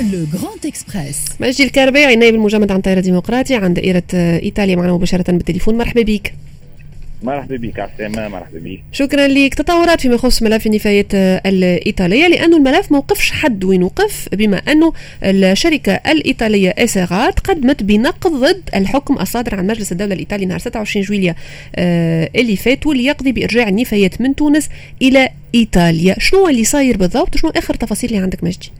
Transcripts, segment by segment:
Le Grand Express مجدي الكربيعي نائب المجمد عن التيار الديمقراطي عن دائرة إيطاليا معنا مباشرة بالتليفون. مرحبا بك. مرحبا بك عسلامة مرحبا بك. شكرا لك. تطورات فيما يخص ملف النفايات الإيطالية لأنه الملف ما وقفش حد وين وقف بما أنه الشركة الإيطالية اس قدمت بنقض ضد الحكم الصادر عن مجلس الدولة الإيطالي نهار 26 جويليا آه، اللي فات واللي يقضي بإرجاع النفايات من تونس إلى إيطاليا. شنو اللي صاير بالضبط؟ شنو آخر تفاصيل اللي عندك مجدي؟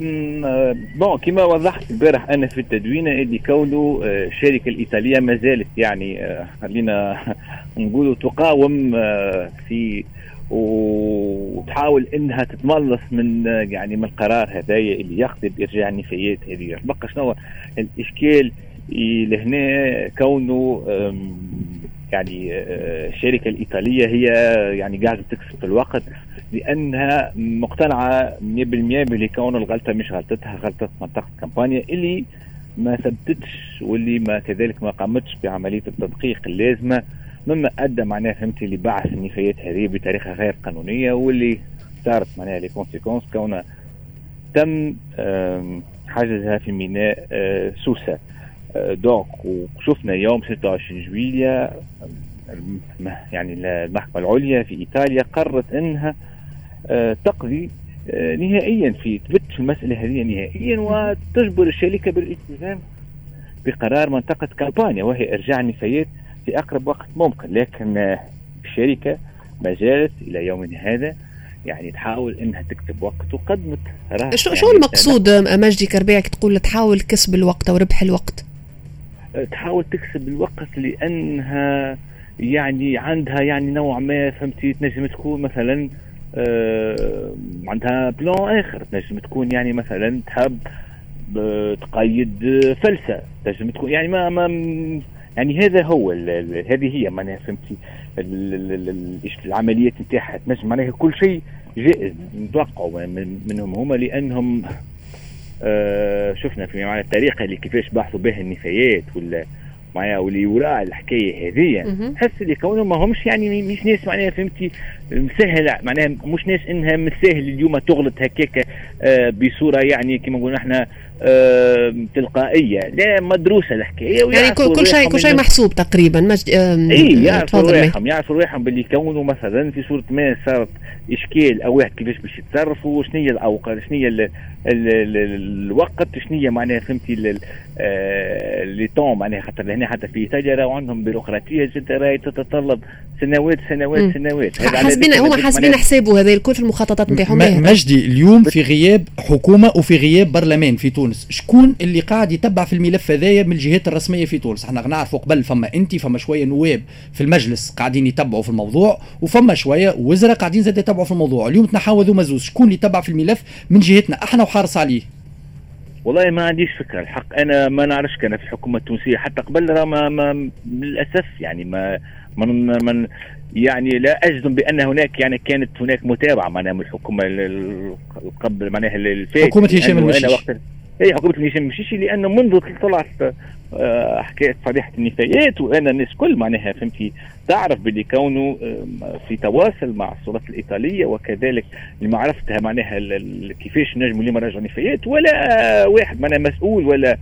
بون كما وضحت البارح أنا في التدوينه اللي كونه الشركة آه، الإيطالية ما زالت يعني آه، خلينا نقولوا تقاوم آه، في وتحاول إنها تتملص من يعني من القرار هذايا اللي يقضي بإرجاع النفايات هذه. بقى شنو الإشكال لهنا كونه يعني الشركة الإيطالية هي يعني قاعدة تكسب في الوقت لأنها مقتنعة 100% بلي كون الغلطة مش غلطتها غلطة منطقة كامبانيا اللي ما ثبتتش واللي ما كذلك ما قامتش بعملية التدقيق اللازمة مما أدى معناها فهمتي لبعث النفايات هذه بطريقة غير قانونية واللي صارت معناها لي كونسيكونس كونها تم حجزها في ميناء آه، سوسة. آه، دونك وشفنا يوم 26 جويليا يعني المحكمة العليا في إيطاليا قررت أنها آه، تقضي آه، نهائيا في تبت في المسألة هذه نهائيا وتجبر الشركة بالالتزام بقرار منطقة كامبانيا وهي إرجاع النفايات في أقرب وقت ممكن لكن الشركة ما زالت إلى يومنا هذا يعني تحاول إنها تكتب وقت وقدمت شو يعني شو المقصود مجدي كربيعك تقول تحاول كسب الوقت أو ربح الوقت؟ تحاول تكسب الوقت لأنها يعني عندها يعني نوع ما فهمتي تنجم تكون مثلا آه عندها بلان آخر. تنجم تكون يعني مثلا تحب تقيد فلسة. تنجم تكون يعني ما ما يعني هذا هو هذه هي معناها فهمتي العمليات نتاعها. تنجم معناها كل شيء جائز نتوقعوا منهم هما لأنهم آه شفنا في معنى الطريقة اللي كيفاش بحثوا بها النفايات معناها واللي وراء الحكاية هذه حس اللي كونهم ما همش يعني مش ناس معناها فهمتي مسهل معناها مش ناس إنها مسهل اليوم تغلط هكاك آه بصورة يعني كما نقول إحنا آه تلقائية. لا مدروسة الحكاية يعني كل شيء كل شيء محسوب تقريبا. مجد اي يعرفوا رواحهم يعرفوا رواحهم باللي كونوا مثلا في صورة ما صارت إشكال أو واحد كيفاش باش يتصرفوا شنو هي الاوقات شنو هي الوقت شنو هي معناها فهمتي آه، لي طون معناها خاطر هنا حتى في ايطاليا راهو عندهم بيروقراطية جدا راهي تتطلب سنوات سنوات سنوات. حاسبين هما حاسبين حسابه هذا الكل في المخططات نتاعهم. مجدي اليوم في غياب حكومة وفي غياب برلمان في تونس. شكون اللي قاعد يتبع في الملف هذايا من الجهات الرسمية في تونس؟ إحنا نعرفوا قبل فما انت فما شوية نواب في المجلس قاعدين يتبعوا في الموضوع وفما شوية وزراء قاعدين زاد يتبعوا في الموضوع. اليوم تنحاو ذو مزوز شكون اللي يتبع في الملف من جهتنا؟ إحنا وحارس عليه. والله ما عنديش فكرة. الحق أنا ما نعرفش كان في الحكومة التونسية. حتى قبل ما, ما للاسف يعني ما من من يعني لا أجزم بأن هناك يعني كانت هناك متابعة معناها من الحكومة قبل معناها الفاتحه حكومة هشام المشيش. اي حكومه هشام المشيشي لأنه منذ طلعت آه، حكاية فضيحه النفايات وأنا الناس كل معناها فهمتي تعرف باللي كونه في تواصل مع السلطات الإيطالية وكذلك لمعرفتها معناها كيفاش نجموا اليوم نرجعوا النفايات ولا واحد معناها مسؤول ولا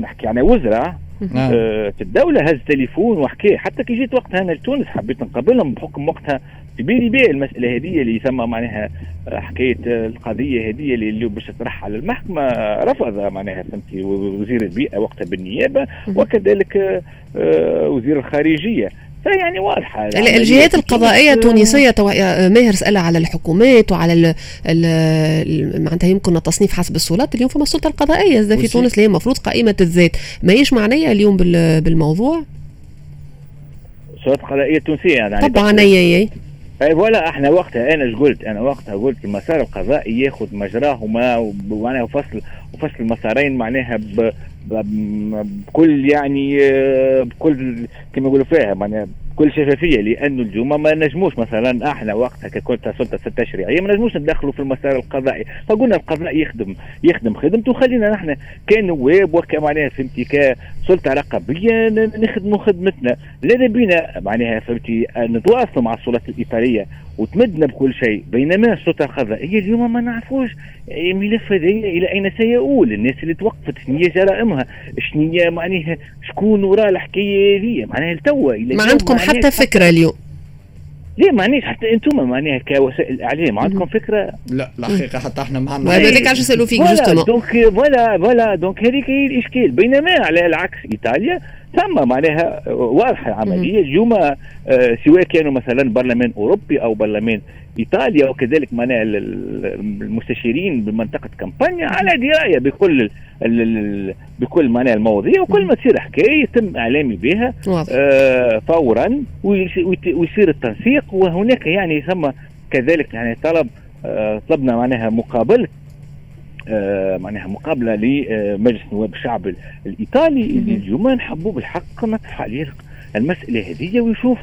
نحكي عن وزراء. آه، في الدولة هز تليفون وحكى حتى كي جيت وقتها أنا لتونس حبيت نقابلهم بحكم وقتها بالي بيه المسألة هذه اللي ثم معناها آه، حكاية القضية هذه اللي باش تطرح على المحكمة رفض معناها فهمتي وزير البيئة وقتها بالنيابة وكذلك آه، وزير الخارجية. فيعني واضحة. يعني الجهات القضائية التونسية ماهر سألها على الحكومات وعلى معناتها يمكن التصنيف حسب السلطات. اليوم فما السلطة القضائية إذا في تونس اللي هي المفروض قائمة الذات. ما هيش معنية اليوم بالموضوع؟ السلطة القضائية التونسية يعني. طبعا اي أي. et voilà إحنا وقتها أنا قلت؟ أنا وقتها قلت المسار القضائي ياخذ مجراه وما معناها وفصل المسارين معناها بكل يعني آه، بكل كما يقولوا فيها معناها بكل شفافيه لأنه الجمعة ما نجموش مثلا إحنا وقتها ككنت سلطه ستة تشريعيه ما نجموش ندخلوا في المسار القضائي. فقلنا القضاء يخدم يخدم خدمته وخلينا نحن كنواب وكمعناها فهمتي كسلطه رقابيه نخدموا خدمتنا. لذا بينا معناها فهمتي نتواصلوا مع السلطات الإيطالية. وتمدنا بكل شيء. بينما السلطه القضائيه هي اليوم ما نعرفوش. الملف هذا إلى أين سيؤول؟ الناس اللي توقفت شنو هي جرائمها؟ شنو هي معناها شكون وراء الحكاية هذه؟ معناها لتوا ما عندكم حتى فكرة اليوم؟ ليه معنيش حتى أنتم معناها كوسائل الاعلام عندكم فكرة؟ لا الحقيقة حتى إحنا ما عندنا هذاك علاش نسألوا فيك justement donc voilà voilà donc هذيك هي الإشكال. بينما على العكس إيطاليا ثم معناها واضحة العملية اليوم آه سواء كانوا مثلا برلمان أوروبي أو برلمان إيطاليا وكذلك معناها المستشارين بمنطقة كامبانيا على دراية بكل بكل معناها المواضيع وكل ما تصير حكاية يتم إعلامي بها آه فورا ويصير التنسيق وهناك يعني ثم كذلك يعني طلب آه طلبنا معناها مقابله آه معناها مقابلة لمجلس نواب الشعب الإيطالي اللي اليوم نحبوا بالحق نطرح عليه المسألة هذه ويشوف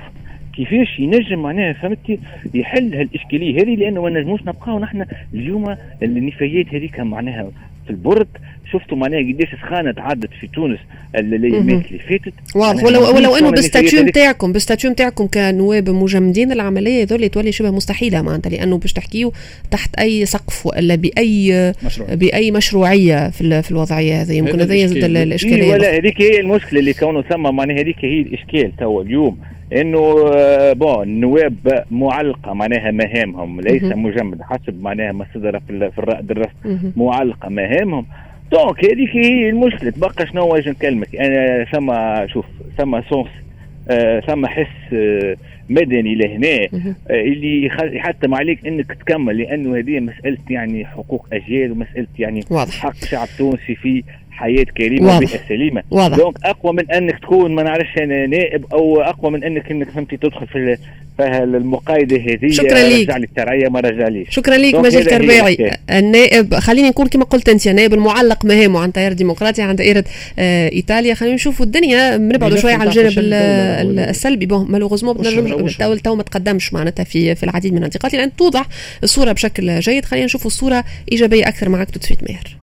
كيفاش ينجم معناها فهمتي يحل هالإشكالية هذه لأنه ما نجموش نبقاو نحن اليوم النفايات هذيك معناها البرد. شفتوا معناها قديش سخانة تعدت في تونس الايامات اللي فاتت. واضح. ولو ولو إنه بال statut نتاعكم بال statut نتاعكم كنواب مجمدين العملية هذول تولي شبه مستحيلة معناتها لأنه باش تحكيوا تحت أي سقف ولا بأي مشروع. بأي مشروعية في, في الوضعية هذه. يمكن هذا يزيد الإشكالية ولا هذيك هي المشكلة اللي كونه ثم معناها هذيك هي الإشكال. توا اليوم إنه bon النواب معلقة معناها مهامهم ليس مجمد حسب معناها ما صدر في الرائد الرسمي معلقة مهامهم. donc هذيك هي المشكلة تبقى شنو واش نكلمك. أنا ثم شوف ثم sens آه ثم حس آه مدني لهنا آه اللي يحتم عليك إنك تكمل لأنه هذه مسألة يعني حقوق أجيال ومسألة يعني واضح. حق شعب تونسي في حياة كريمة وبيئة سليمة. واضح. donc أقوى من أنك تكون ما نعرفش أنا نائب أو أقوى من أنك إنك فهمتي تدخل في المقايضة هذه شكرا ليك. رجع لي الترعية ما رجع ليش. شكرا ليك مجدي كرباعي النائب خليني نقول كما قلت أنت نائب المعلق مهامه عن تيار ديمقراطي عن دائرة آه إيطاليا. خلينا نشوفوا الدنيا. نبعدوا شوية على الجانب السلبي. bon malheureusement تو ما تقدمش معناتها في في العديد من النقاط لأن توضح الصورة بشكل جيد. خلينا نشوفوا الصورة إيجابية أكثر معك تدفيت ماهر.